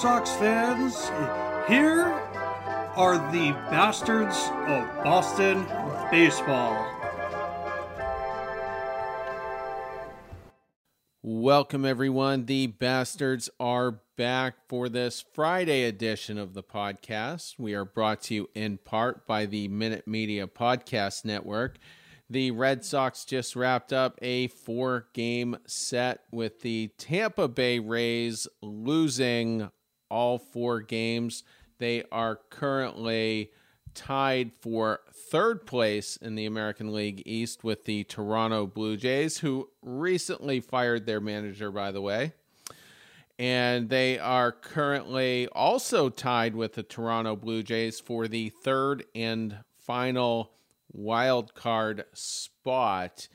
Sox fans. Here are the bastards of Boston baseball. Welcome, everyone. The bastards are back for this Friday edition of the podcast. We are brought to you in part by the Minute Media Podcast Network. The Red Sox just wrapped up a four game set with the Tampa Bay Rays losing all four games. They are currently tied for third place in the American League East with the Toronto Blue Jays, who recently fired their manager, by the way. And they are currently also tied with the Toronto Blue Jays for the third and final wild card spot.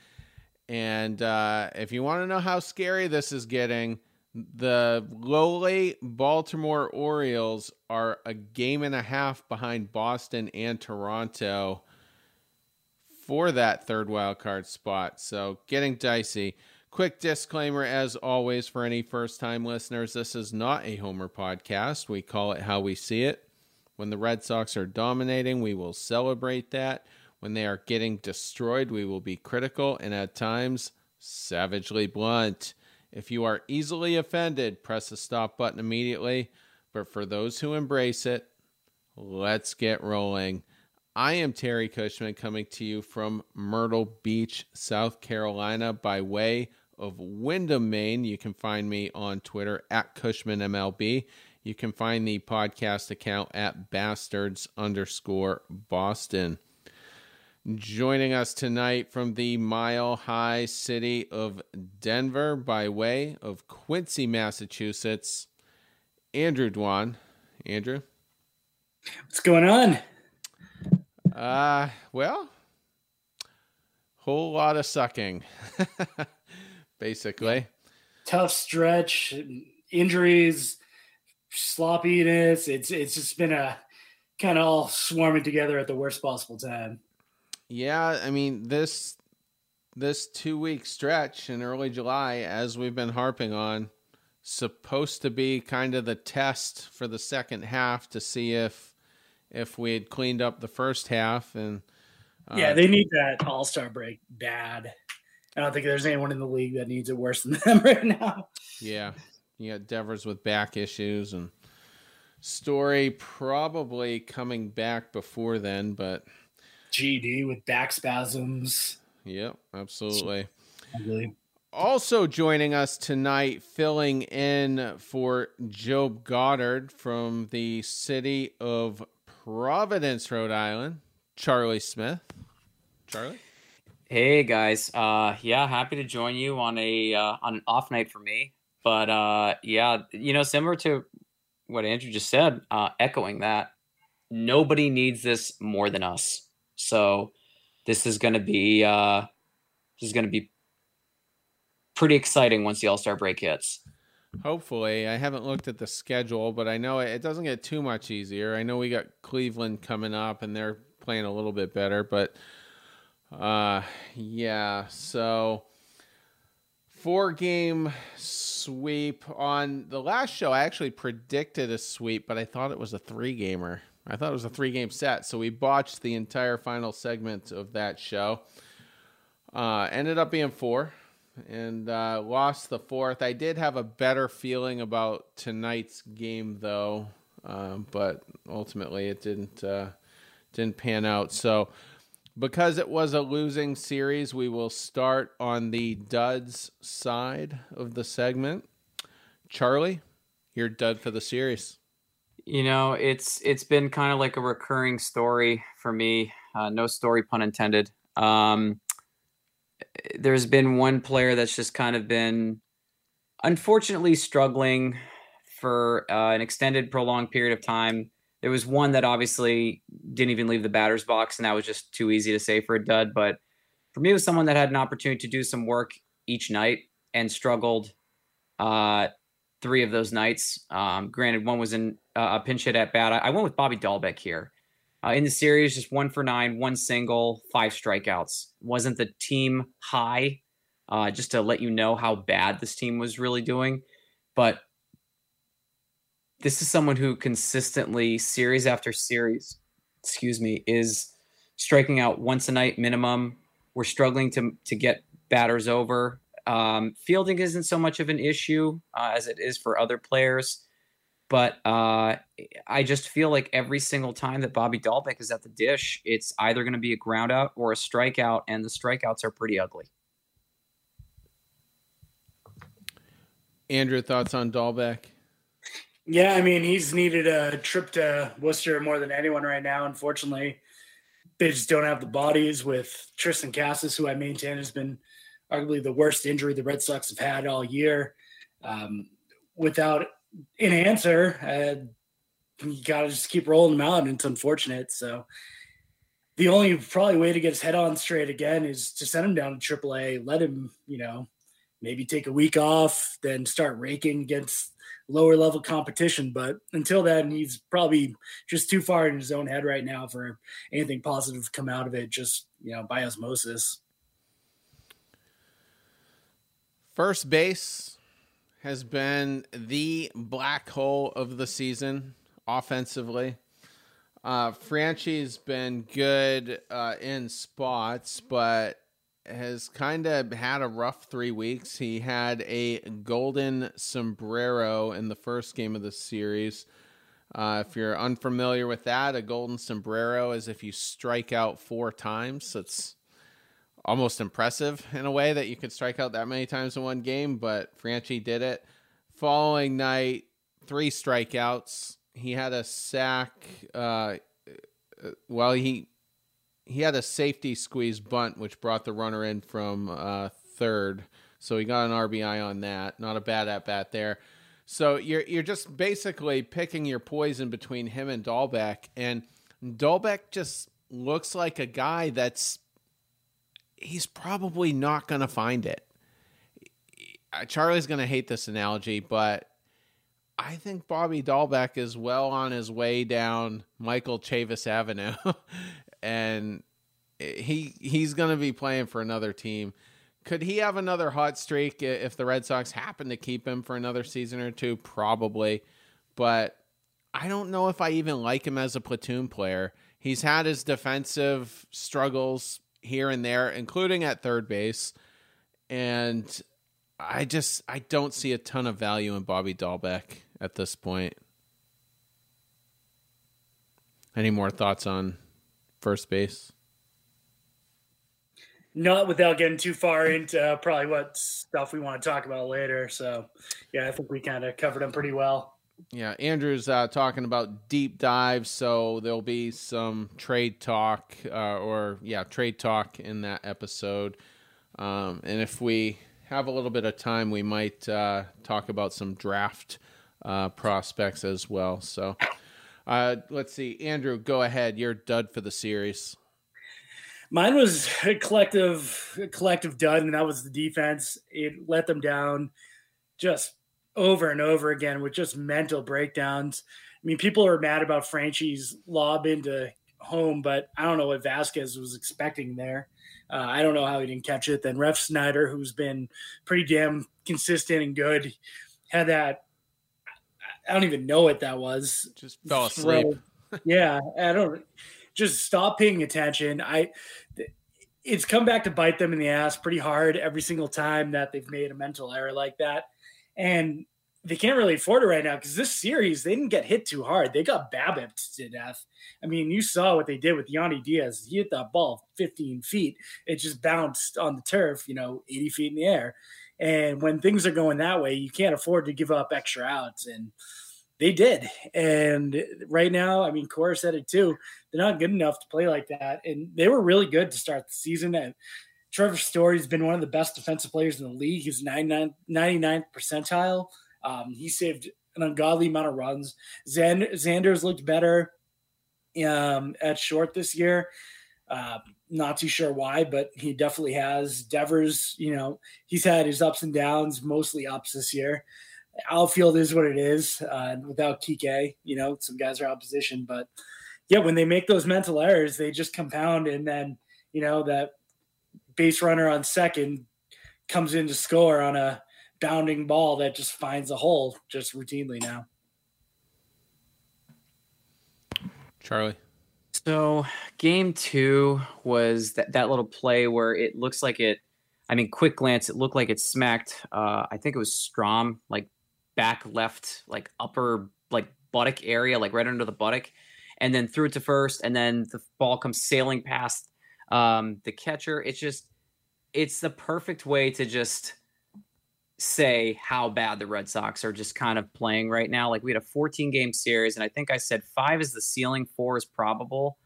And uh, if you want to know how scary this is getting, the lowly Baltimore Orioles are a game and a half behind Boston and Toronto for that third wild card spot. So getting dicey. Quick disclaimer as always for any first time listeners this is not a Homer podcast. We call it how we see it. When the Red Sox are dominating, we will celebrate that. When they are getting destroyed, we will be critical and at times savagely blunt. If you are easily offended, press the stop button immediately. But for those who embrace it, let's get rolling. I am Terry Cushman coming to you from Myrtle Beach, South Carolina, by way of Windham, Maine. You can find me on Twitter at CushmanMLB. You can find the podcast account at bastards underscore Boston. Joining us tonight from the mile high city of Denver by way of Quincy, Massachusetts, Andrew Dwan. Andrew? What's going on? Uh, well, whole lot of sucking, basically. Tough stretch, injuries, sloppiness. It's it's just been a kind of all swarming together at the worst possible time. Yeah, I mean this this two week stretch in early July, as we've been harping on, supposed to be kind of the test for the second half to see if if we had cleaned up the first half and uh, yeah, they need that All Star break bad. I don't think there's anyone in the league that needs it worse than them right now. Yeah, you got Devers with back issues and Story probably coming back before then, but GD with back spasms. Yep, absolutely. Also joining us tonight, filling in for Job Goddard from the city of Providence, Rhode Island, Charlie Smith. Charlie. Hey guys, uh, yeah, happy to join you on a uh, on an off night for me. But uh, yeah, you know, similar to what Andrew just said, uh, echoing that, nobody needs this more than us. So this is going to be uh, this is going to be pretty exciting once the All Star break hits. Hopefully, I haven't looked at the schedule, but I know it doesn't get too much easier. I know we got Cleveland coming up, and they're playing a little bit better, but uh, yeah. So four game sweep on the last show. I actually predicted a sweep, but I thought it was a three gamer. I thought it was a three game set, so we botched the entire final segment of that show. Uh, ended up being four and uh, lost the fourth. I did have a better feeling about tonight's game though, um, but ultimately it didn't uh, didn't pan out. So because it was a losing series, we will start on the duds side of the segment. Charlie, your dud for the series. You know, it's it's been kind of like a recurring story for me. Uh, no story pun intended. Um, there's been one player that's just kind of been unfortunately struggling for uh, an extended, prolonged period of time. There was one that obviously didn't even leave the batter's box, and that was just too easy to say for a dud. But for me, it was someone that had an opportunity to do some work each night and struggled uh, three of those nights. Um, granted, one was in uh, a pinch hit at bat. I, I went with Bobby Dalbec here. Uh, in the series, just one for nine, one single, five strikeouts. Wasn't the team high, uh, just to let you know how bad this team was really doing. But this is someone who consistently, series after series, excuse me, is striking out once a night minimum. We're struggling to to get batters over. Um, fielding isn't so much of an issue uh, as it is for other players, but uh, I just feel like every single time that Bobby Dalbec is at the dish, it's either going to be a ground out or a strikeout, and the strikeouts are pretty ugly. Andrew, thoughts on Dalbec? Yeah, I mean, he's needed a trip to Worcester more than anyone right now. Unfortunately, they just don't have the bodies with Triston Casas, who I maintain has been arguably the worst injury the Red Sox have had all year. Um, without an answer, uh, you got to just keep rolling him out, and it's unfortunate. So the only probably way to get his head on straight again is to send him down to AAA, let him, you know, maybe take a week off, then start raking against lower level competition. But until then, he's probably just too far in his own head right now for anything positive to come out of it, just, you know, by osmosis. First base has been the black hole of the season offensively. Uh, Franchy's been good uh, in spots, but has kind of had a rough three weeks. He had a golden sombrero in the first game of the series. Uh, if you're unfamiliar with that, a golden sombrero is if you strike out four times. It's almost impressive in a way that you could strike out that many times in one game, but Franchy did it. Following night, three strikeouts. He had a sack. Uh, well, he he had a safety squeeze bunt, which brought the runner in from uh, third. So he got an RBI on that. Not a bad at bat there. So you're you're just basically picking your poison between him and Dalbec, and Dalbec just looks like a guy that's he's probably not going to find it. Charlie's going to hate this analogy, but I think Bobby Dalbec is well on his way down Michael Chavis Avenue, and he he's going to be playing for another team. Could he have another hot streak if the Red Sox happen to keep him for another season or two? Probably, but I don't know if I even like him as a platoon player. He's had his defensive struggles here and there, including at third base, and I just I don't see a ton of value in Bobby Dalbec at this point. Any more thoughts on first base? Not without getting too far into uh, probably what stuff we want to talk about later. So, yeah, I think we kind of covered them pretty well. Yeah, Andrew's uh, talking about deep dives, so there'll be some trade talk, uh, or yeah, trade talk in that episode. Um, and if we have a little bit of time, we might uh, talk about some draft uh, prospects as well. So uh, let's see, Andrew, go ahead. You're dud for the series. Mine was a collective, a collective dud, and that was the defense. It let them down just over and over again with just mental breakdowns. I mean, people are mad about Franchy's lob into home, but I don't know what Vazquez was expecting there. Uh, I don't know how he didn't catch it. Then Refsnyder, who's been pretty damn consistent and good, had that. I don't even know what that was. Just fell asleep. yeah, I don't. Just stop paying attention. I. It's come back to bite them in the ass pretty hard every single time that they've made a mental error like that, and they can't really afford it right now because this series they didn't get hit too hard. They got babbipped to death. I mean, you saw what they did with Yandy Diaz. He hit that ball 15 feet. It just bounced on the turf, you know, 80 feet in the air. And when things are going that way, you can't afford to give up extra outs. And they did. And right now, I mean, Cora said it too. They're not good enough to play like that. And they were really good to start the season. And Trevor Story's been one of the best defensive players in the league. He's 99, 99th percentile. Um, he saved an ungodly amount of runs. Xander, Xander's looked better um, at short this year. Uh, not too sure why, but he definitely has. Devers, you know, he's had his ups and downs, mostly ups this year. Outfield is what it is. Uh, without Kike, you know, some guys are out position, but yeah, when they make those mental errors, they just compound, and then you know that base runner on second comes in to score on a bounding ball that just finds a hole just routinely now. Charlie. So game two was that, that little play where it looks like it, I mean, quick glance, it looked like it smacked, uh, I think it was Strahm, like back left, like upper, like buttock area, like right under the buttock, and then threw it to first. And then the ball comes sailing past um, the catcher. It's just, it's the perfect way to just say how bad the Red Sox are just kind of playing right now. Like we had a 14 game series, and I think I said five is the ceiling, four is probable.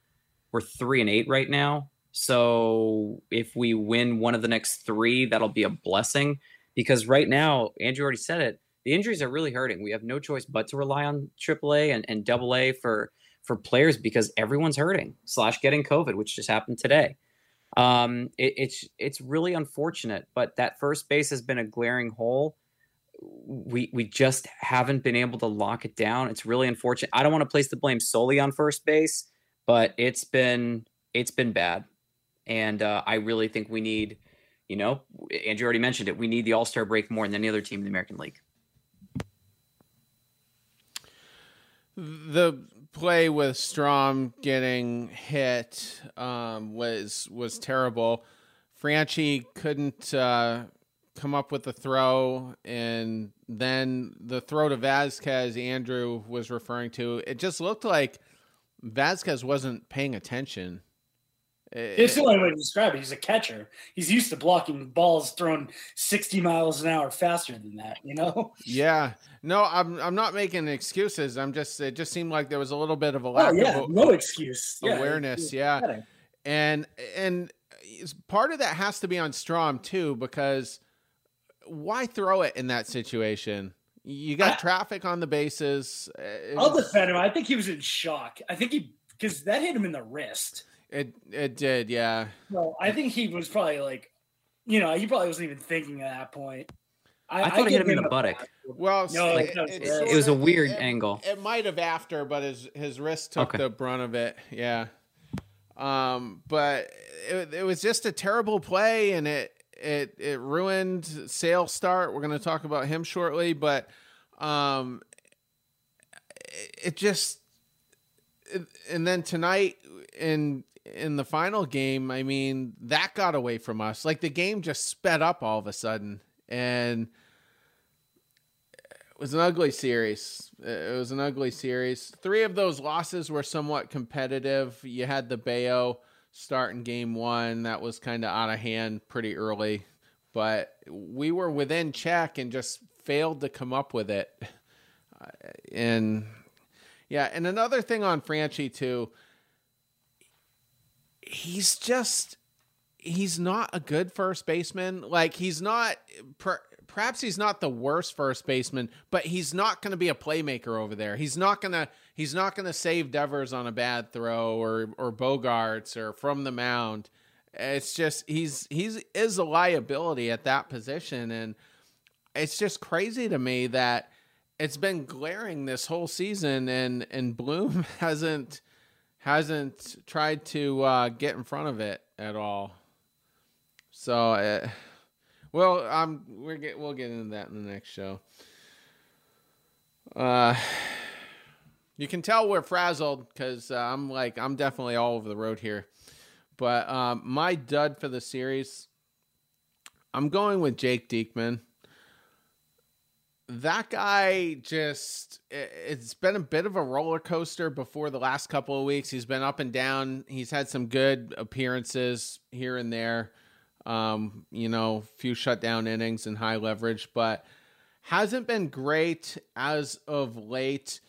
We're three and eight right now. So if we win one of the next three, that'll be a blessing because right now, Andrew already said it. The injuries are really hurting. We have no choice but to rely on AAA and, and AA for for players because everyone's hurting slash getting COVID, which just happened today. Um, it, it's it's really unfortunate, but that first base has been a glaring hole. We we just haven't been able to lock it down. It's really unfortunate. I don't want to place the blame solely on first base, but it's been it's been bad, and uh, I really think we need, you know, Andrew already mentioned it. We need the All Star break more than any other team in the American League. The play with Strahm getting hit um, was was terrible. Franchy couldn't uh, come up with the throw, and then the throw to Vazquez, Andrew was referring to. It just looked like Vazquez wasn't paying attention. Eh, it's the eh. only way to describe it. He's a catcher. He's used to blocking balls thrown 60 miles an hour faster than that, you know? Yeah. No, I'm I'm not making excuses. I'm just it just seemed like there was a little bit of a oh, lack oh, yeah, of no excuse. awareness. Yeah. yeah. And and part of that has to be on Strahm too, because why throw it in that situation? You got I, traffic on the bases. Eh, I'll defend him. I think he was in shock. I think he because that hit him in the wrist. It it did, yeah. Well, I think he was probably like, you know, he probably wasn't even thinking at that point. I, I thought I it hit him in the buttock. Well, no, like, it, it, it, was a weird it, angle. It might have after, but his his wrist took okay. the brunt of it. Yeah. Um, but it, it was just a terrible play, and it it it ruined Sale start. We're going to talk about him shortly, but um, it, just and then tonight in in the final game, I mean, that got away from us. Like the game just sped up all of a sudden, and it was an ugly series. It was an ugly series. Three of those losses were somewhat competitive. You had the Bello start in game one, that was kind of out of hand pretty early, but we were within check and just failed to come up with it. And yeah, and another thing on Franchy too he's just he's not a good first baseman. Like he's not per, perhaps he's not the worst first baseman, but he's not going to be a playmaker over there. He's not going to he's not going to save Devers on a bad throw or or Bogaerts or from the mound. It's just he's he's is a liability at that position and it's just crazy to me that it's been glaring this whole season and and Bloom hasn't hasn't tried to uh, get in front of it at all. So, uh, well, we're get we'll get into that in the next show. Uh, you can tell we're frazzled because uh, I'm like I'm definitely all over the road here. But um, my dud for the series, I'm going with Jake Diekman that guy just it's been a bit of a roller coaster before the last couple of weeks. He's been up and down. He's had some good appearances here and there. Um, you know few shutdown innings and high leverage but hasn't been great as of late.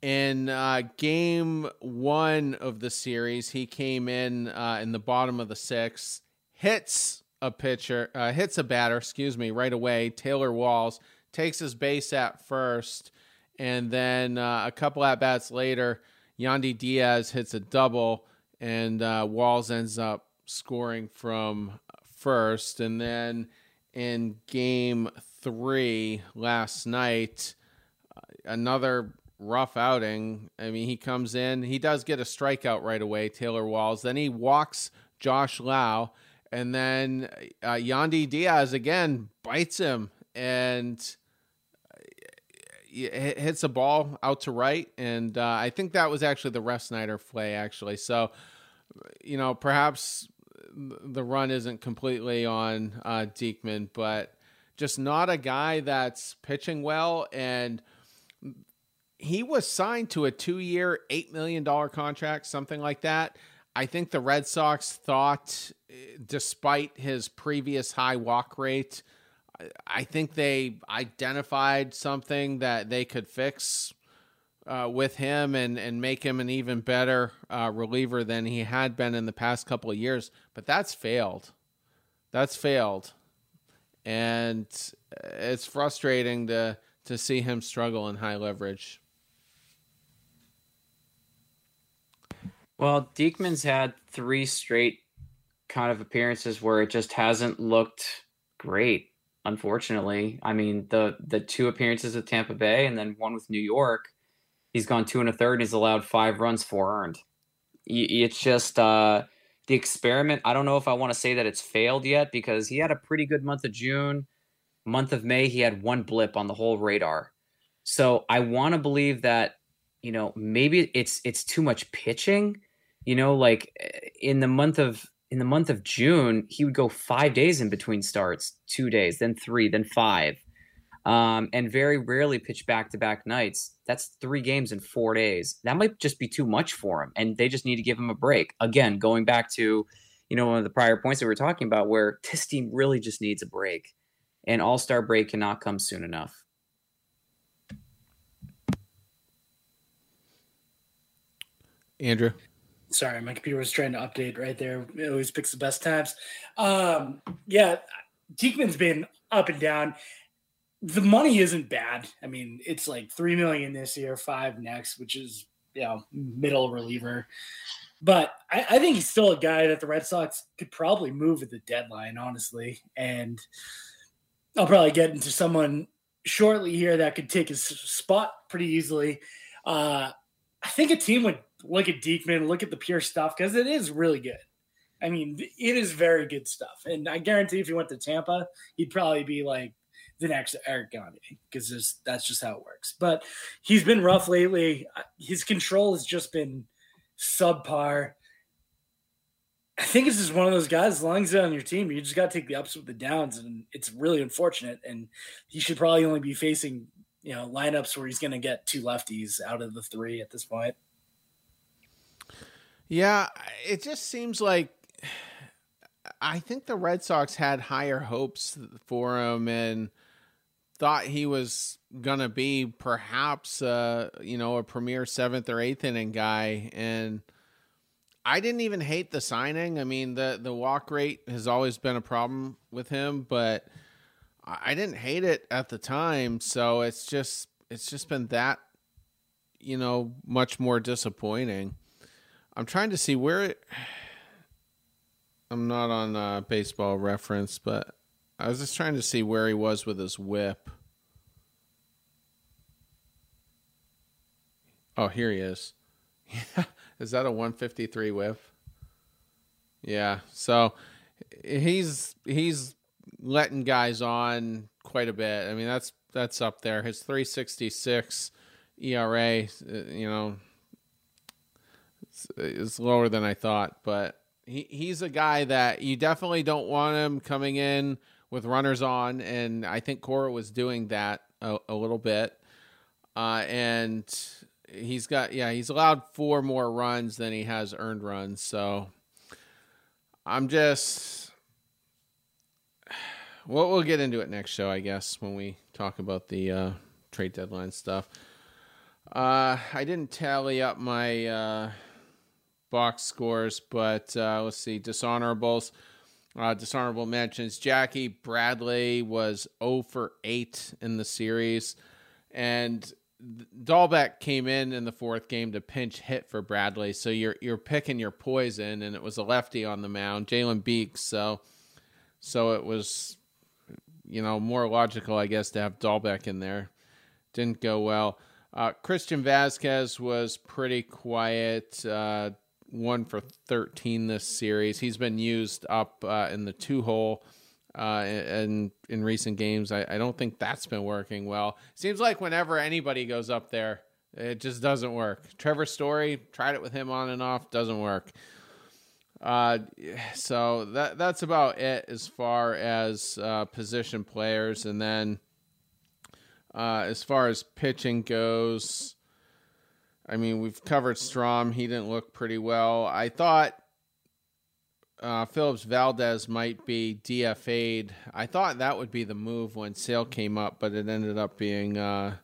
In uh, game one of the series he came in uh, in the bottom of the sixth hits a pitcher uh, hits a batter excuse me right away taylor walls takes his base at first And then uh, a couple at bats later, Yandy Diaz hits a double, and uh, Walls ends up scoring from first. And then in game three last night, uh, another rough outing. I mean, he comes in, he does get a strikeout right away, Taylor Walls. Then he walks Josh Lowe, and then uh, Yandy Diaz again bites him and hits a ball out to right. And uh, I think that was actually the Refsnyder play, actually. So, you know, perhaps the run isn't completely on uh, Diekman, but just not a guy that's pitching well and he was signed to a two year, $8 million contract, something like that. I think the Red Sox thought, despite his previous high walk rate, I think they identified something that they could fix uh, with him and, and make him an even better uh, reliever than he had been in the past couple of years. But that's failed. That's failed. And it's frustrating to, to see him struggle in high leverage. Well, Diekman's had three straight kind of appearances where it just hasn't looked great. Unfortunately, I mean the the two appearances with Tampa Bay and then one with New York, he's gone two and a third. And he's allowed five runs, four earned. It's just uh, the experiment. I don't know if I want to say that it's failed yet because he had a pretty good month of June. Month of May, he had one blip on the whole radar. So I want to believe that you know maybe it's it's too much pitching you know, like eh, in the month of in the month of June, he would go five days in between starts, two days, then three, then five, um, and very rarely pitch back to back nights. That's three games in four days. That might just be too much for him, and they just need to give him a break. Again, going back to, you know, one of the prior points that we were talking about, where this team really just needs a break, and All Star break cannot come soon enough. Andrew sorry, my computer was trying to update right there. It always picks the best times. Um, yeah, Diekman's been up and down. The money isn't bad. I mean, it's like three million this year, five next, which is you know middle reliever. But I, I think he's still a guy that the Red Sox could probably move at the deadline, honestly. And I'll probably get into someone shortly here that could take his spot pretty easily. Uh, I think a team would look at Diekman, look at the pure stuff because it is really good. I mean, it is very good stuff. And I guarantee if he went to Tampa, he'd probably be like the next Eric Gagne because that's just how it works. But he's been rough lately. His control has just been subpar. I think it's just one of those guys, as long as he's on your team, you just got to take the ups with the downs. And it's really unfortunate. And he should probably only be facing, you know, lineups where he's going to get two lefties out of the three at this point. Yeah, it just seems like I think the Red Sox had higher hopes for him and thought he was gonna be perhaps uh, you know a premier seventh or eighth inning guy and I didn't even hate the signing. I mean the the walk rate has always been a problem with him, but I didn't hate it at the time. So it's just it's just been that you know much more disappointing. I'm trying to see where it. I'm not on uh, baseball reference, but I was just trying to see where he was with his whip. Oh, here he is. is that a 153 whip? Yeah. So he's he's letting guys on quite a bit. I mean, that's that's up there. His 366 ERA, uh, you know, is lower than I thought, but he, he's a guy that you definitely don't want him coming in with runners on, and I think Cora was doing that a, a little bit. Uh, and he's got yeah, he's allowed four more runs than he has earned runs. So I'm just well, we'll get into it next show, I guess, when we talk about the uh, trade deadline stuff. Uh, I didn't tally up my uh, box scores, but uh, let's see dishonorables. Uh, dishonorable mentions. Jackie Bradley was 0 for 8 in the series. And Dalbec came in in the fourth game to pinch hit for Bradley, so you're you're picking your poison, and it was a lefty on the mound, Jalen Beeks. So, so it was, you know, more logical, I guess, to have Dalbec in there. Didn't go well. Uh, Christian Vazquez was pretty quiet. Uh, one for 13 this series. He's been used up uh, in the two hole uh, in in recent games. I, I don't think that's been working well. Seems like whenever anybody goes up there, it just doesn't work. Trevor Story tried it with him on and off, doesn't work. Uh, so that that's about it as far as uh, position players, and then uh, as far as pitching goes. I mean, we've covered Strahm. He didn't look pretty well. I thought uh, Phillips Valdez might be DFA'd. I thought that would be the move when Sale came up, but it ended up being, uh,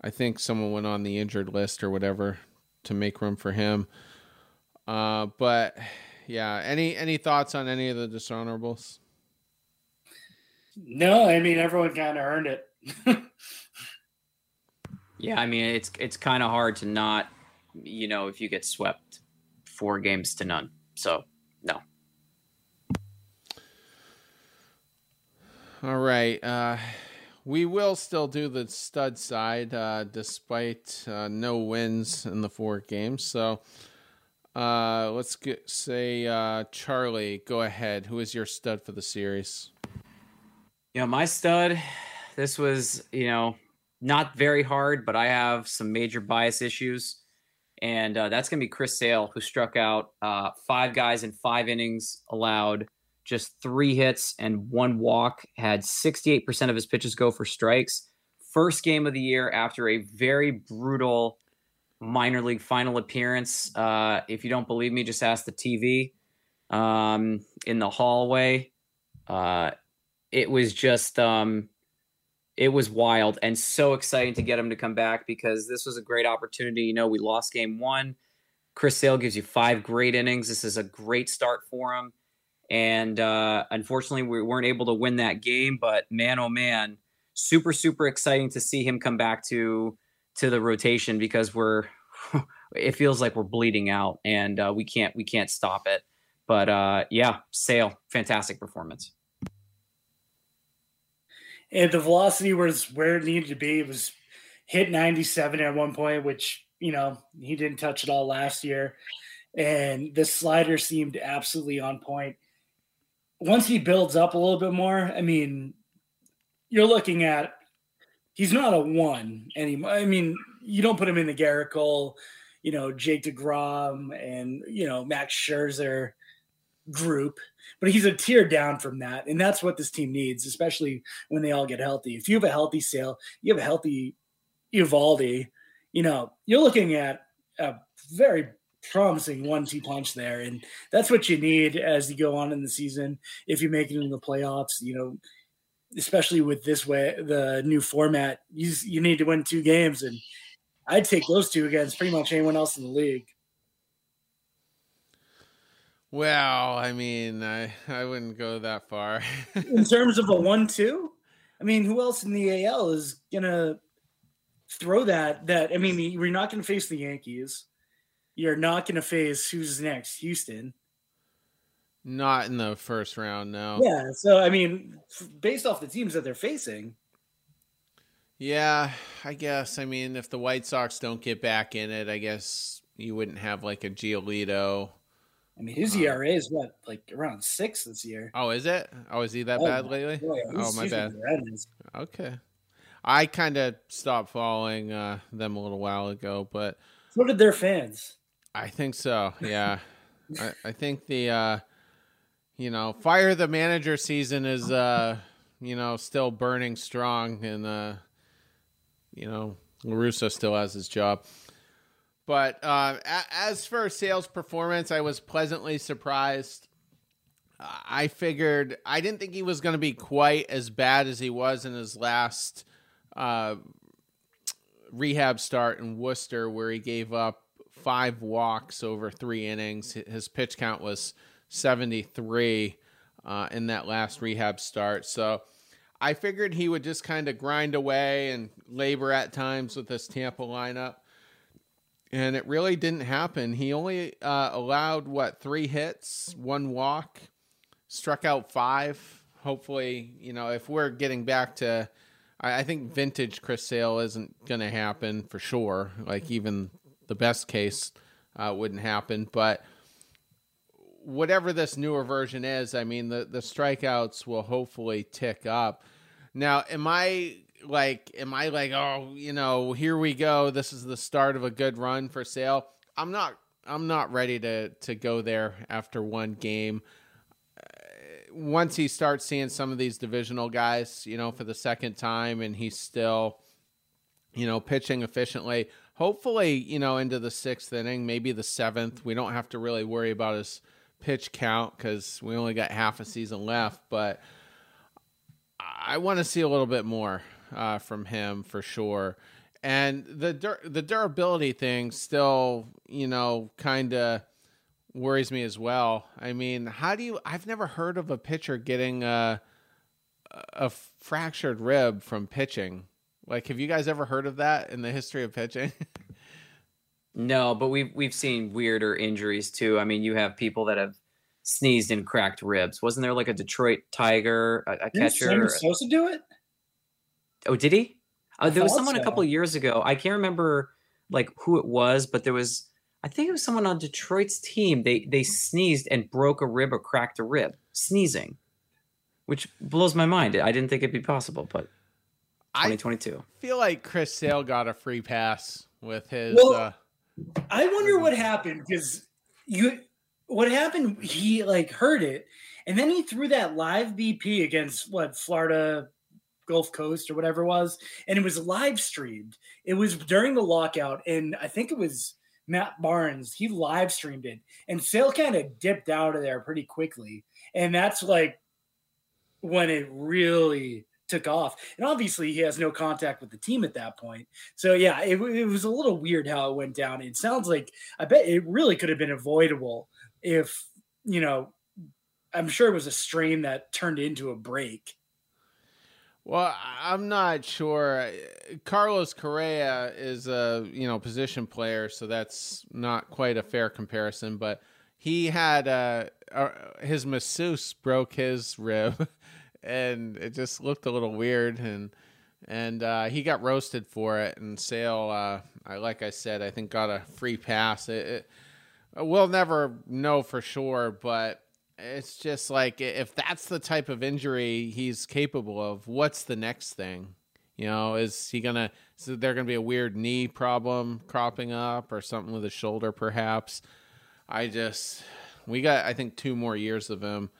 I think someone went on the injured list or whatever to make room for him. Uh, but yeah, any any thoughts on any of the dishonorables? No, I mean everyone kind of earned it. yeah, I mean it's it's kind of hard to not, you know, if you get swept four games to none. So no. All right. Uh, we will still do the stud side uh, despite uh, no wins in the four games. So uh, let's get, say, uh, Charlie, go ahead. Who is your stud for the series? You know, my stud, this was, you know, not very hard, but I have some major bias issues. And uh, that's going to be Chris Sale, who struck out five guys in five innings allowed just three hits and one walk, had 68% of his pitches go for strikes. First game of the year after a very brutal minor league final appearance. Uh, if you don't believe me, just ask the TV um, in the hallway. Uh, it was just, um, it was wild and so exciting to get him to come back because this was a great opportunity. You know, we lost game one. Chris Sale gives you five great innings. This is a great start for him. And uh, unfortunately, we weren't able to win that game. But man, oh man, super super exciting to see him come back to to the rotation because we're it feels like we're bleeding out and uh, we can't we can't stop it. But uh, yeah, Sale, fantastic performance. And the velocity was where it needed to be. It was hit 97 at one point, which you know he didn't touch at all last year. And the slider seemed absolutely on point once he builds up a little bit more, I mean, you're looking at he's not a one anymore. I mean, you don't put him in the Gerrit Cole, you know, Jake DeGrom and, you know, Max Scherzer group, but he's a tier down from that. And that's what this team needs, especially when they all get healthy. If you have a healthy Sale, you have a healthy Eovaldi, you know, you're looking at a very promising one-two punch there, and that's what you need as you go on in the season. If you make it in the playoffs, you know, especially with this way the new format, you you need to win two games, and I'd take those two against pretty much anyone else in the league. Well, I mean, I I wouldn't go that far. in terms of a one-two, I mean, who else in the AL is gonna throw that? That I mean, we're not gonna face the Yankees you're not going to face who's next, Houston. Not in the first round, no. Yeah, so I mean, based off the teams that they're facing. Yeah, I guess. I mean, if the White Sox don't get back in it, I guess you wouldn't have like a Giolito. I mean, his ERA is what, like around six this year. Oh, is it? Oh, is he that oh, bad lately? Boy, oh, my bad. Okay. I kind of stopped following uh, them a little while ago, but so did their fans. I think so. Yeah, I, I, think the uh, you know fire the manager season is uh, you know still burning strong, and uh, you know La Russa still has his job. But uh, as for Sale's performance, I was pleasantly surprised. I figured I didn't think he was going to be quite as bad as he was in his last uh, rehab start in Worcester, where he gave up five walks over three innings. His pitch count was 73 uh, in that last rehab start. So I figured he would just kind of grind away and labor at times with this Tampa lineup. And it really didn't happen. He only uh, allowed, what, three hits, one walk, struck out five. Hopefully, you know, if we're getting back to, I, I think vintage Chris Sale isn't going to happen for sure. Like, even the best case uh, wouldn't happen. But whatever this newer version is, I mean, the, the strikeouts will hopefully tick up. Now, am I like, am I like, oh, you know, here we go. This is the start of a good run for Sale. I'm not. I'm not ready to to go there after one game. Uh, once he starts seeing some of these divisional guys, you know, for the second time, and he's still, you know, pitching efficiently. Hopefully, you know, into the sixth inning, maybe the seventh. We don't have to really worry about his pitch count because we only got half a season left. But I want to see a little bit more uh, from him for sure. And the dur- the durability thing still, you know, kind of worries me as well. I mean, how do you? I've never heard of a pitcher getting a a fractured rib from pitching. Like, have you guys ever heard of that in the history of pitching? no, but we've we've seen weirder injuries too. I mean, you have people that have sneezed and cracked ribs. Wasn't there like a Detroit Tiger, a, a catcher? supposed to do it? Oh, did he? Uh, there was someone so. a couple years ago. I can't remember like who it was, but there was. I think it was someone on Detroit's team. They they sneezed and broke a rib or cracked a rib sneezing, which blows my mind. I didn't think it'd be possible, but 2022. I feel like Chris Sale got a free pass with his. Well, uh, I wonder what happened because you. What happened? He like heard it, and then he threw that live BP against what Florida Gulf Coast or whatever it was, and it was live streamed. It was during the lockout, and I think it was Matt Barnes. He live streamed it, and Sale kind of dipped out of there pretty quickly, and that's like when it really took off. And obviously, he has no contact with the team at that point. So yeah, it, it was a little weird how it went down. It sounds like I bet it really could have been avoidable if you know. I'm sure it was a strain that turned into a break well, I'm not sure. Carlos Correa is a you know position player, so that's not quite a fair comparison. But he had uh, uh his masseuse broke his rib, and it just looked a little weird, and and uh, he got roasted for it. And Sale, uh, I like I said, I think got a free pass. It, it, we'll never know for sure, but it's just like if that's the type of injury he's capable of, what's the next thing? You know, is he gonna? Is there gonna be a weird knee problem cropping up, or something with his shoulder, perhaps? I just, we got, I think, two more years of him,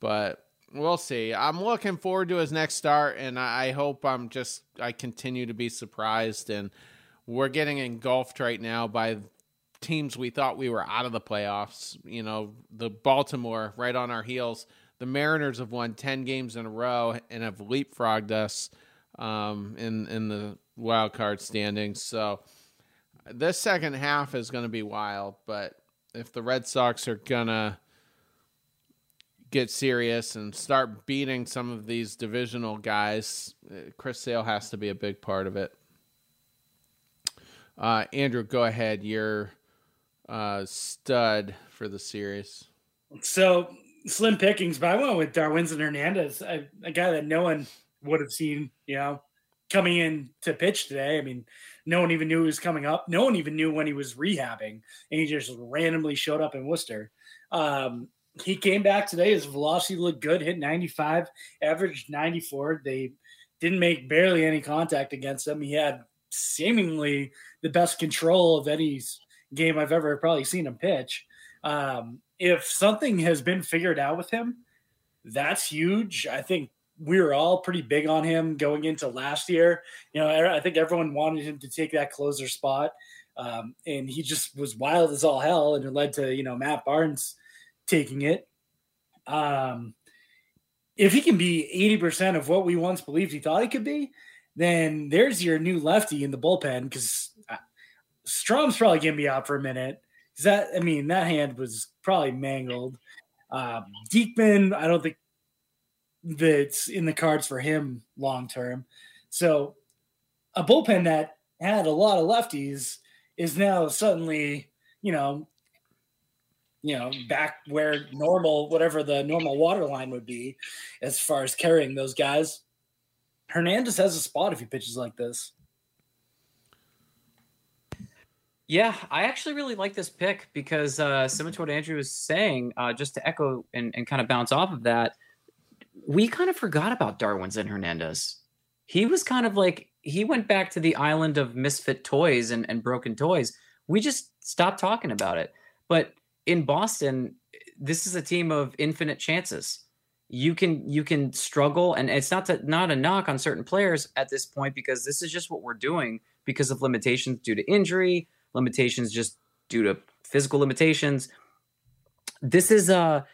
but we'll see. I'm looking forward to his next start, and I hope I'm just, I continue to be surprised. And we're getting engulfed right now by teams we thought we were out of the playoffs. You know, the Baltimore right on our heels. The Mariners have won ten games in a row and have leapfrogged us um, in in the wild card standings. So this second half is going to be wild. But if the Red Sox are gonna get serious and start beating some of these divisional guys, uh, Chris Sale has to be a big part of it. Uh, Andrew, go ahead. You're uh, stud for the series. So slim pickings, but I went with Darwinzon Hernandez, a, a guy that no one would have seen, you know, coming in to pitch today. I mean, no one even knew he was coming up. No one even knew when he was rehabbing, and he just randomly showed up in Worcester. Um, he came back today. His velocity looked good, hit 95, averaged 94. They didn't make barely any contact against him. He had seemingly the best control of any game I've ever probably seen him pitch. Um, if something has been figured out with him, that's huge. I think we were all pretty big on him going into last year. You know, I think everyone wanted him to take that closer spot. Um, and he just was wild as all hell, and it led to you know Matt Barnes taking it. Um, if he can be eighty percent of what we once believed he thought he could be, then there's your new lefty in the bullpen. Because Strahm's probably gonna be out for a minute. Is that I mean that hand was probably mangled. Um, Diekman, I don't think that's in the cards for him long term. So a bullpen that had a lot of lefties is now suddenly, you know, you know, back where normal, whatever the normal water line would be as far as carrying those guys. Hernandez has a spot if he pitches like this. Yeah, I actually really like this pick because uh, similar to what Andrew was saying, uh, just to echo and, and kind of bounce off of that, we kind of forgot about Darwinzon Hernandez. He was kind of like he went back to the island of misfit toys and, and broken toys. We just stopped talking about it. But in Boston, this is a team of infinite chances. You can you can struggle, and it's not to, not a knock on certain players at this point because this is just what we're doing because of limitations due to injury, limitations just due to physical limitations. This is a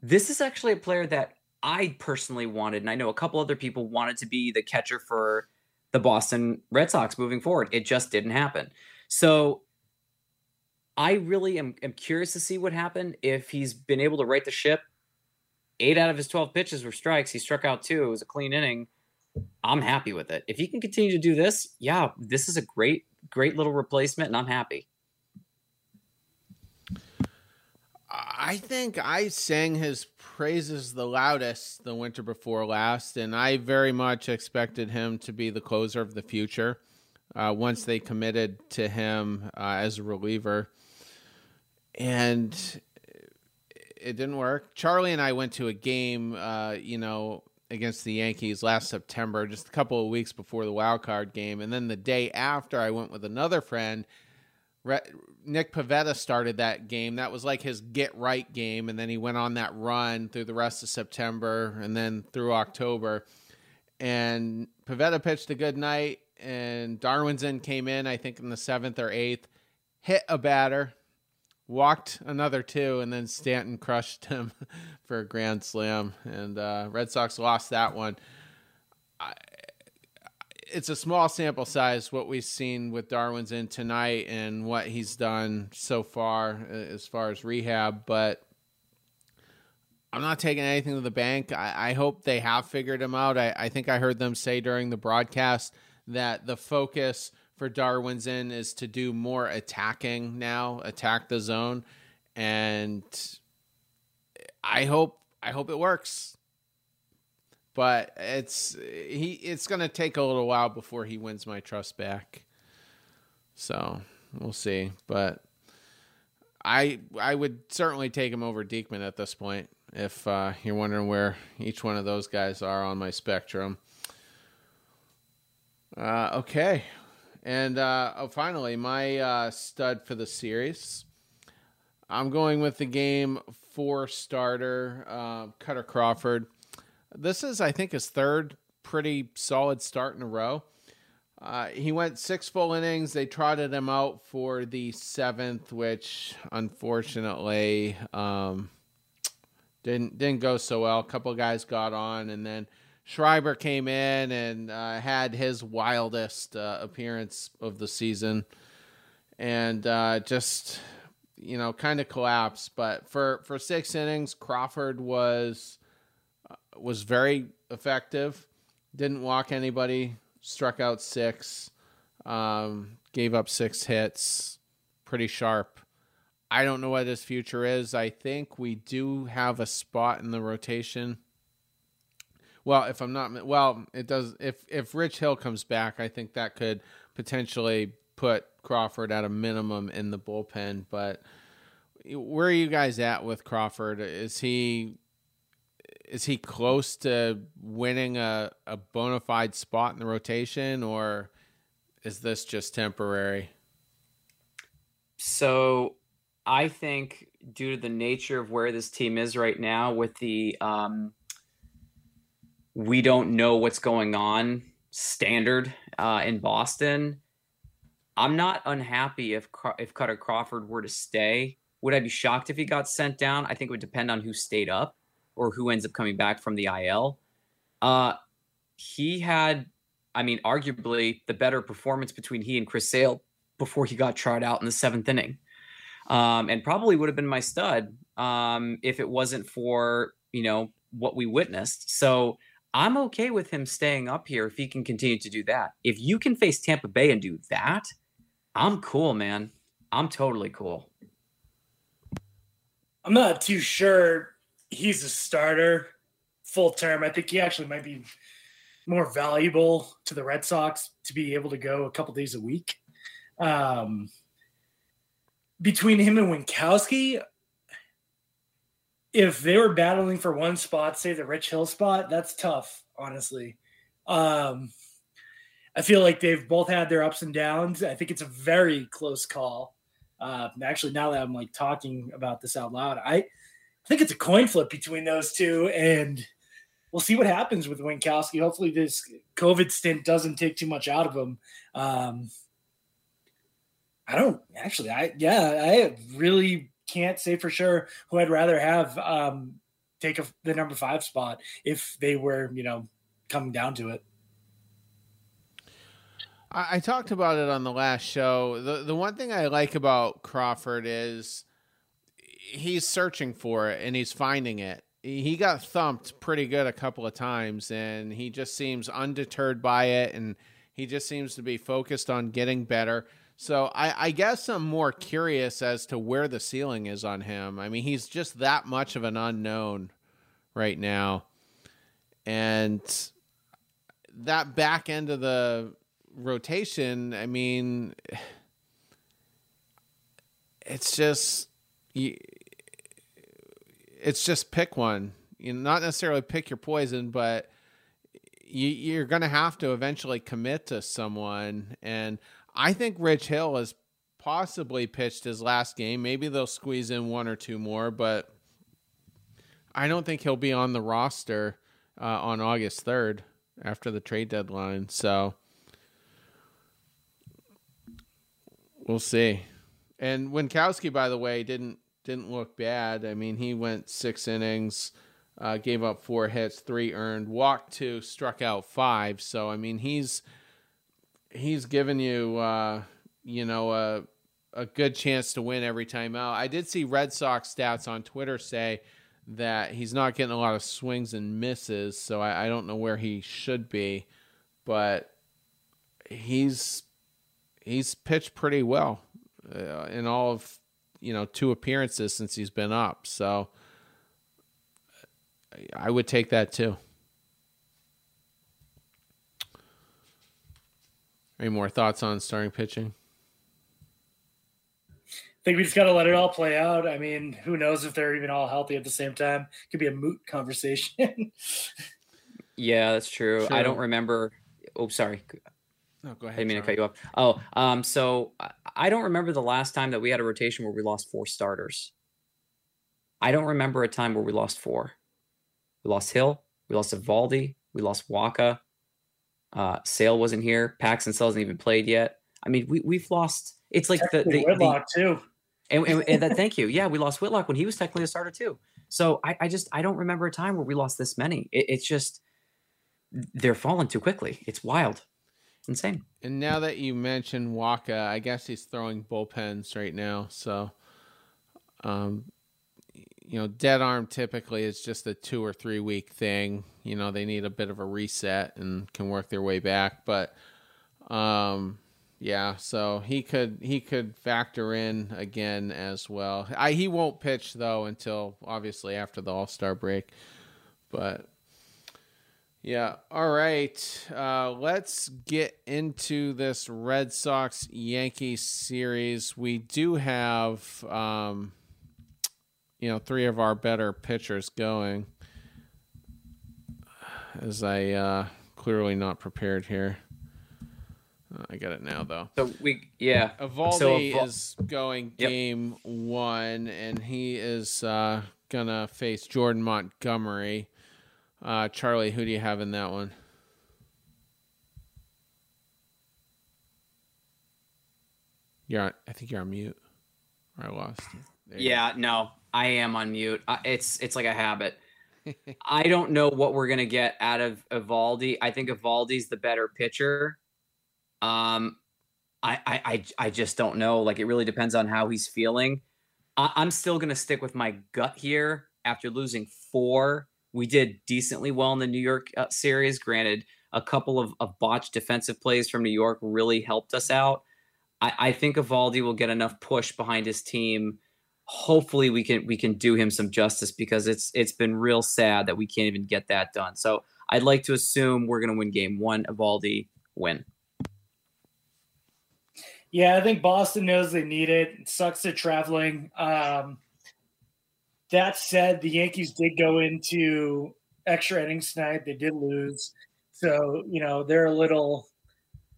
this is actually a player that I personally wanted, and I know a couple other people wanted to be the catcher for the Boston Red Sox moving forward. It just didn't happen. So I really am, am curious to see what happened if he's been able to right the ship. Eight out of his 12 pitches were strikes. He struck out two. It was a clean inning. I'm happy with it. If he can continue to do this, yeah, this is a great, great little replacement, and I'm happy. I think I sang his praises the loudest the winter before last, and I very much expected him to be the closer of the future uh, once they committed to him uh, as a reliever. And it didn't work. Charlie and I went to a game, uh, you know, against the Yankees last September, just a couple of weeks before the wild card game. And then the day after, I went with another friend. Nick Pivetta started that game. That was like his get right game. And then he went on that run through the rest of September and then through October. And Pivetta pitched a good night. And Darwinzon came in, I think, in the seventh or eighth, hit a batter, walked another two, and then Stanton crushed him for a grand slam. And uh, Red Sox lost that one. I, it's a small sample size what we've seen with Darwinzon tonight and what he's done so far uh, as far as rehab, but I'm not taking anything to the bank. I, I hope they have figured him out. I, I, think I heard them say during the broadcast that the focus for Darwinzon is to do more attacking now, attack the zone, and I hope I hope it works but it's he it's going to take a little while before he wins my trust back. So, we'll see, but I I would certainly take him over Diekman at this point if uh, you're wondering where each one of those guys are on my spectrum. Uh, okay. And uh, oh, finally, my uh, stud for the series. I'm going with the game four starter, uh, Kutter Crawford. This is, I think, his third pretty solid start in a row. Uh, he went six full innings. They trotted him out for the seventh, which unfortunately um, didn't didn't go so well. A couple guys got on, and then Schreiber came in and uh, had his wildest uh, appearance of the season, and uh, just you know kind of collapsed. But for for six innings, Crawford was was very effective. Didn't walk anybody. Struck out six. Um, gave up six hits. Pretty sharp. I don't know what his future is. I think we do have a spot in the rotation. Well, if I'm not well, it does. If if Rich Hill comes back, I think that could potentially put Crawford at a minimum in the bullpen. But where are you guys at with Crawford? Is he is he close to winning a, a bona fide spot in the rotation or is this just temporary? So I think due to the nature of where this team is right now with the um, we don't know what's going on standard uh, in Boston, I'm not unhappy if if Kutter Crawford were to stay. Would I be shocked if he got sent down? I think it would depend on who stayed up or who ends up coming back from the IL. Uh, he had, I mean, arguably the better performance between he and Chris Sale before he got tried out in the seventh inning. Um, and probably would have been my stud um, if it wasn't for, you know, what we witnessed. So I'm okay with him staying up here if he can continue to do that. If you can face Tampa Bay and do that, I'm cool, man. I'm totally cool. I'm not too sure he's a starter full term. I think he actually might be more valuable to the Red Sox to be able to go a couple days a week. Um, between him and Winckowski, if they were battling for one spot, say the Rich Hill spot, that's tough, honestly. Um, I feel like they've both had their ups and downs. I think it's a very close call. Uh, actually, now that I'm like talking about this out loud, I think it's a coin flip between those two, and we'll see what happens with Winckowski. Hopefully, this COVID stint doesn't take too much out of him. Um, I don't actually. I yeah, I really can't say for sure who I'd rather have um, take a, the number five spot if they were, you know, coming down to it. I, I talked about it on the last show. The the one thing I like about Crawford is he's searching for it and he's finding it. He got thumped pretty good a couple of times and he just seems undeterred by it and he just seems to be focused on getting better. So I, I, guess I'm more curious as to where the ceiling is on him. I mean, he's just that much of an unknown right now. And that back end of the rotation, I mean, it's just it's just pick one. You not necessarily pick your poison, but you, you're going to have to eventually commit to someone. And I think Rich Hill has possibly pitched his last game. Maybe they'll squeeze in one or two more, but I don't think he'll be on the roster uh, on August 3rd after the trade deadline. So we'll see. And Winckowski, by the way, didn't didn't look bad. I mean, he went six innings, uh, gave up four hits, three earned, walked two, struck out five. So I mean, he's he's given you uh, you know a a good chance to win every time out. I did see Red Sox stats on Twitter say that he's not getting a lot of swings and misses, so I, I don't know where he should be, but he's he's pitched pretty well uh, in all of you know two appearances since he's been up. So I would take that too. Any more thoughts on starting pitching? I think we just got to let it all play out. I mean, who knows if they're even all healthy at the same time? It Could be a moot conversation. yeah, that's true. true. I don't remember. Oh, sorry. No, go ahead. I didn't mean to cut you off. Oh, um, so I don't remember the last time that we had a rotation where we lost four starters. I don't remember a time where we lost four. We lost Hill, we lost Eovaldi, we lost Wacha, uh, Sale wasn't here. Paxton Sale hasn't even played yet. I mean, we we've lost. It's like the, the Whitlock the, too. And, and, and that, thank you. Yeah, we lost Whitlock when he was technically a starter too. So I, I just I don't remember a time where we lost this many. It, it's just they're falling too quickly. It's wild, insane. And now that you mentioned Wacha, I guess he's throwing bullpens right now. So, um, you know, dead arm typically is just a two or three week thing. You know, they need a bit of a reset and can work their way back. But um, yeah, so he could he could factor in again as well. I he won't pitch though until obviously after the All Star break. But yeah, all right. Uh, let's get into this Red Sox Yankees series. We do have. Um, you know three of our better pitchers going. As I uh, clearly not prepared here. Uh, I got it now though. So we yeah. Eovaldi so Evol- is going game yep. one, and he is uh, gonna face Jordan Montgomery. Uh, Charlie, who do you have in that one? You're on, I think you're on mute. Or I lost you. yeah, no. I am on mute. It's it's like a habit. I don't know what we're gonna get out of Eovaldi. I think Eovaldi's the better pitcher. Um, I I I just don't know. Like it really depends on how he's feeling. I, I'm still gonna stick with my gut here after losing four We did decently well in the New York uh, series. Granted, a couple of, of botched defensive plays from New York really helped us out. I, I think Eovaldi will get enough push behind his team. Hopefully, we can we can do him some justice because it's it's been real sad that we can't even get that done. So I'd like to assume we're going to win game one. Eovaldi win. Yeah, I think Boston knows they need it. it sucks they're traveling. Um, that said, the Yankees did go into extra innings tonight. They did lose. So, you know, they're a little,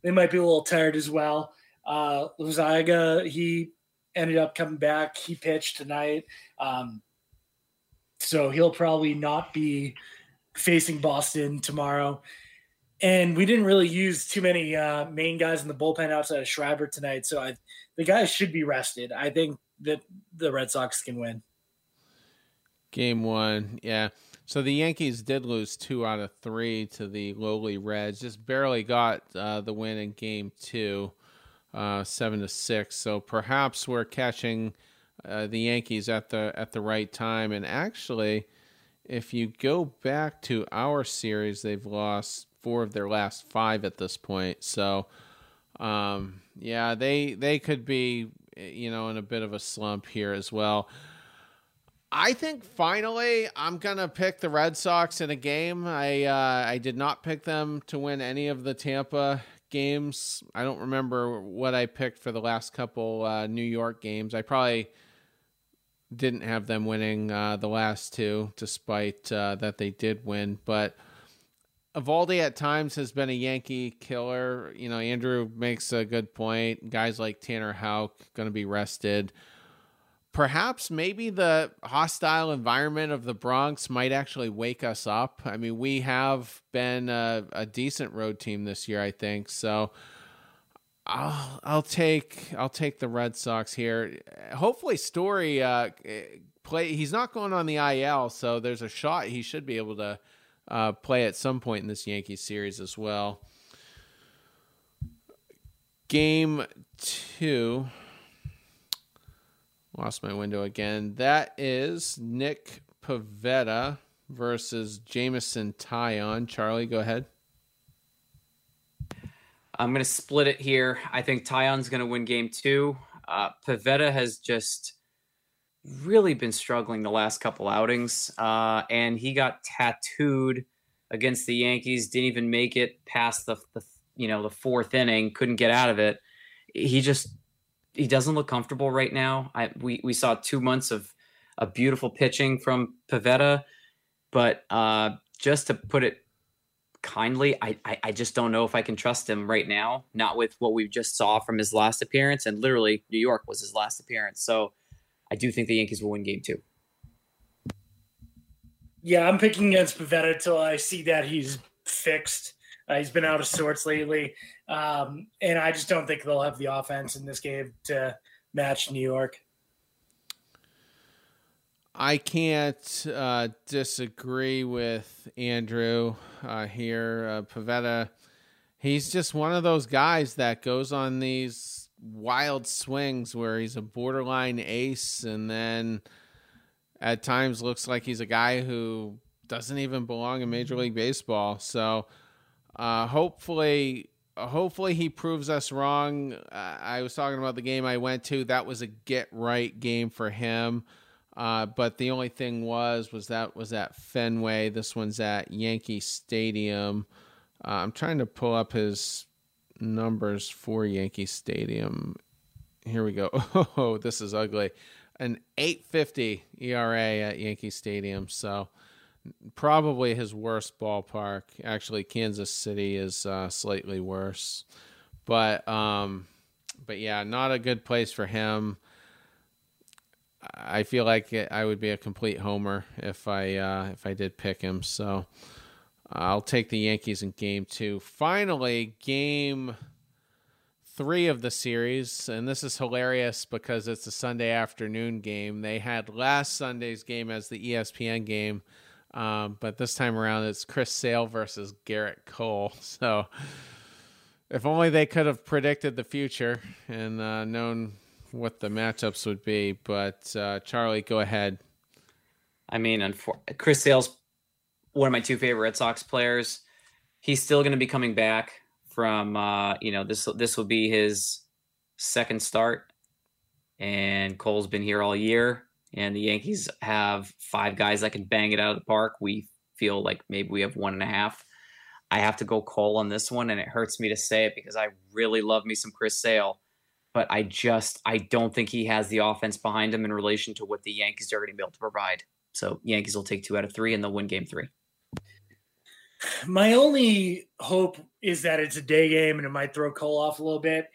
they might be a little tired as well. Uh, Loaisiga, he ended up coming back. He pitched tonight. Um, so he'll probably not be facing Boston tomorrow. And we didn't really use too many uh, main guys in the bullpen outside of Schreiber tonight. So I, the guys should be rested. I think that the Red Sox can win. Game one, yeah. So the Yankees did lose two out of three to the lowly Reds. Just barely got uh, the win in Game two, uh, seven to six. So perhaps we're catching uh, the Yankees at the at the right time. And actually, if you go back to our series, they've lost four of their last five at this point. So, um, yeah, they they could be, you know, in a bit of a slump here as well. I think finally I'm gonna pick the Red Sox in a game. I uh, I did not pick them to win any of the Tampa games. I don't remember what I picked for the last couple uh, New York games. I probably didn't have them winning uh, the last two, despite uh, that they did win. But Eovaldi at times has been a Yankee killer. You know, Andrew makes a good point. Guys like Tanner Houck going to be rested. Perhaps maybe the hostile environment of the Bronx might actually wake us up. I mean, we have been a, a decent road team this year, I think. So I'll I'll take I'll take the Red Sox here. Hopefully, Story uh, play. He's not going on the IL, so there's a shot he should be able to uh, play at some point in this Yankees series as well. Game two. Lost my window again. That is Nick Pivetta versus Jameson Taillon. Charlie, go ahead. I'm going to split it here. I think Taillon's going to win game two. Uh, Pivetta has just really been struggling the last couple outings, uh, and he got tattooed against the Yankees. Didn't even make it past the, the you know the fourth inning. Couldn't get out of it. He just he doesn't look comfortable right now. I we we saw two months of a beautiful pitching from Pivetta, but uh, just to put it kindly, I, I, I just don't know if I can trust him right now. Not with what we just saw from his last appearance, and literally New York was his last appearance. So I do think the Yankees will win game two. Yeah, I'm picking against Pivetta until I see that he's fixed. Uh, he's been out of sorts lately, um, and I just don't think they'll have the offense in this game to match New York. I can't uh, disagree with Andrew uh, here. Uh, Pivetta, he's just one of those guys that goes on these wild swings where he's a borderline ace and then at times looks like he's a guy who doesn't even belong in Major League Baseball. So uh, hopefully, hopefully he proves us wrong. Uh, I was talking about the game I went to. That was a get right game for him. Uh, but the only thing was was that was at Fenway. This one's at Yankee Stadium. Uh, I'm trying to pull up his numbers for Yankee Stadium. Here we go. Oh, this is ugly. An 850 ERA at Yankee Stadium. So probably his worst ballpark. Actually, Kansas City is uh, slightly worse. But um, but yeah, not a good place for him. I feel like I would be a complete homer if I uh, if I did pick him. So I'll take the Yankees in game two. Finally, game three of the series, and this is hilarious because it's a Sunday afternoon game. They had last Sunday's game as the ESPN game, um, but this time around it's Chris Sale versus Gerrit Cole. So if only they could have predicted the future and uh, known what the matchups would be. But uh, Charlie, go ahead. I mean, Chris Sale's one of my two favorite Red Sox players. He's still going to be coming back from uh, you know this this will be his second start, and Cole's been here all year, and the Yankees have five guys that can bang it out of the park. We feel like maybe we have one and a half. I have to go Cole on this one, and it hurts me to say it because I really love me some Chris Sale, but I just I don't think he has the offense behind him in relation to what the Yankees are going to be able to provide. So Yankees will take two out of three, and they'll win Game Three. My only hope is that it's a day game and it might throw Cole off a little bit.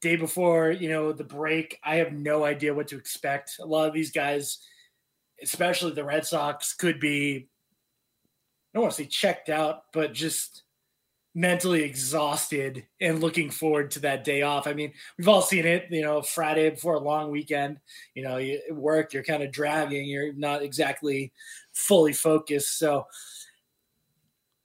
Day before, you know, the break, I have no idea what to expect. A lot of these guys, especially the Red Sox, could be I don't want to say checked out, but just mentally exhausted and looking forward to that day off. I mean, we've all seen it, you know, Friday before a long weekend, you know, you work, you're kind of dragging, you're not exactly fully focused. So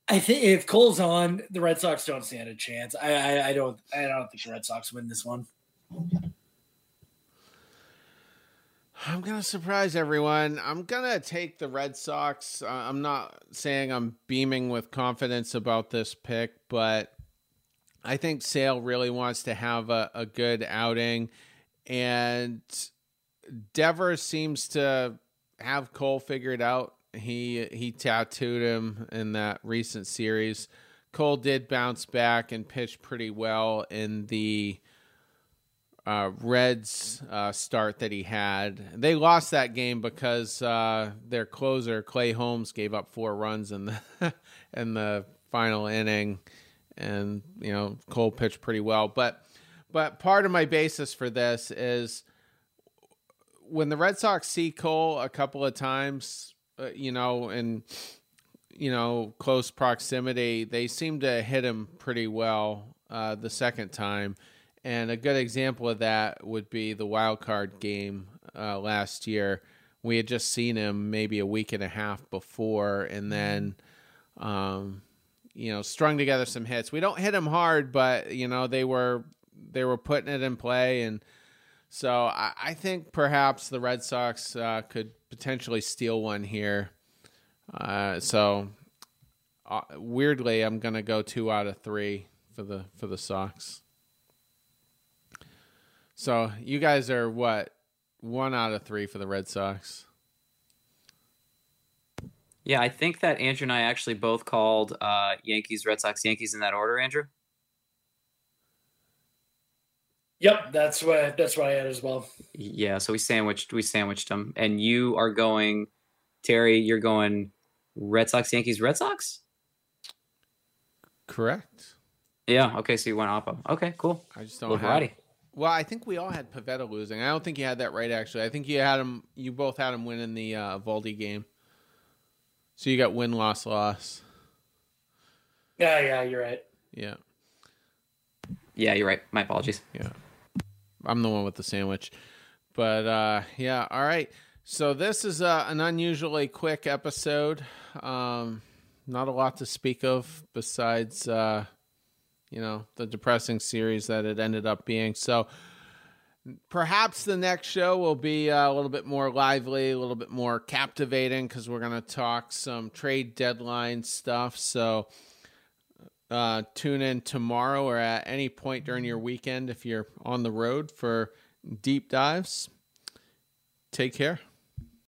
I think if Cole's on, the Red Sox don't stand a chance. I, I, I don't I don't think the Red Sox win this one. I'm to surprise everyone. I'm to take the Red Sox. I'm not saying I'm beaming with confidence about this pick, but I think Sale really wants to have a, a good outing. And Devers seems to have Cole figured out. He he tattooed him in that recent series. Cole did bounce back and pitch pretty well in the uh, Reds uh, start that he had. They lost that game because uh, their closer Clay Holmes gave up four runs in the in the final inning, and you know Cole pitched pretty well. But but part of my basis for this is when the Red Sox see Cole a couple of times, uh, you know, in you know close proximity, they seem to hit him pretty well uh, the second time and a good example of that would be the wild card game uh, last year. We had just seen him maybe a week and a half before, and then, um, you know, strung together some hits. We don't hit him hard, but you know they were they were putting it in play, and so I, I think perhaps the Red Sox uh, could potentially steal one here. Uh, so uh, weirdly, I'm gonna go two out of three for the for the Sox. So you guys are what one out of three for the Red Sox. Yeah, I think that Andrew and I actually both called uh, Yankees, Red Sox, Yankees in that order. Andrew. Yep, that's what that's what I had as well. Yeah, so we sandwiched we sandwiched them, and you are going, Terry. You're going Red Sox, Yankees, Red Sox. Correct. Yeah. Okay. So you went Oppo. Okay. Cool. I just don't have. Well, I think we all had Pivetta losing. I don't think you had that right actually. I think you had him. You both had him winning the uh, Valdi game. So you got win loss loss. Yeah, yeah, you're right. Yeah. Yeah, you're right. My apologies. Yeah. I'm the one with the sandwich. But uh yeah, all right. So this is uh, an unusually quick episode. Um not a lot to speak of besides uh you know, the depressing series that it ended up being. So perhaps the next show will be uh, a little bit more lively, a little bit more captivating because we're going to talk some trade deadline stuff. So uh, tune in tomorrow or at any point during your weekend if you're on the road for deep dives. Take care.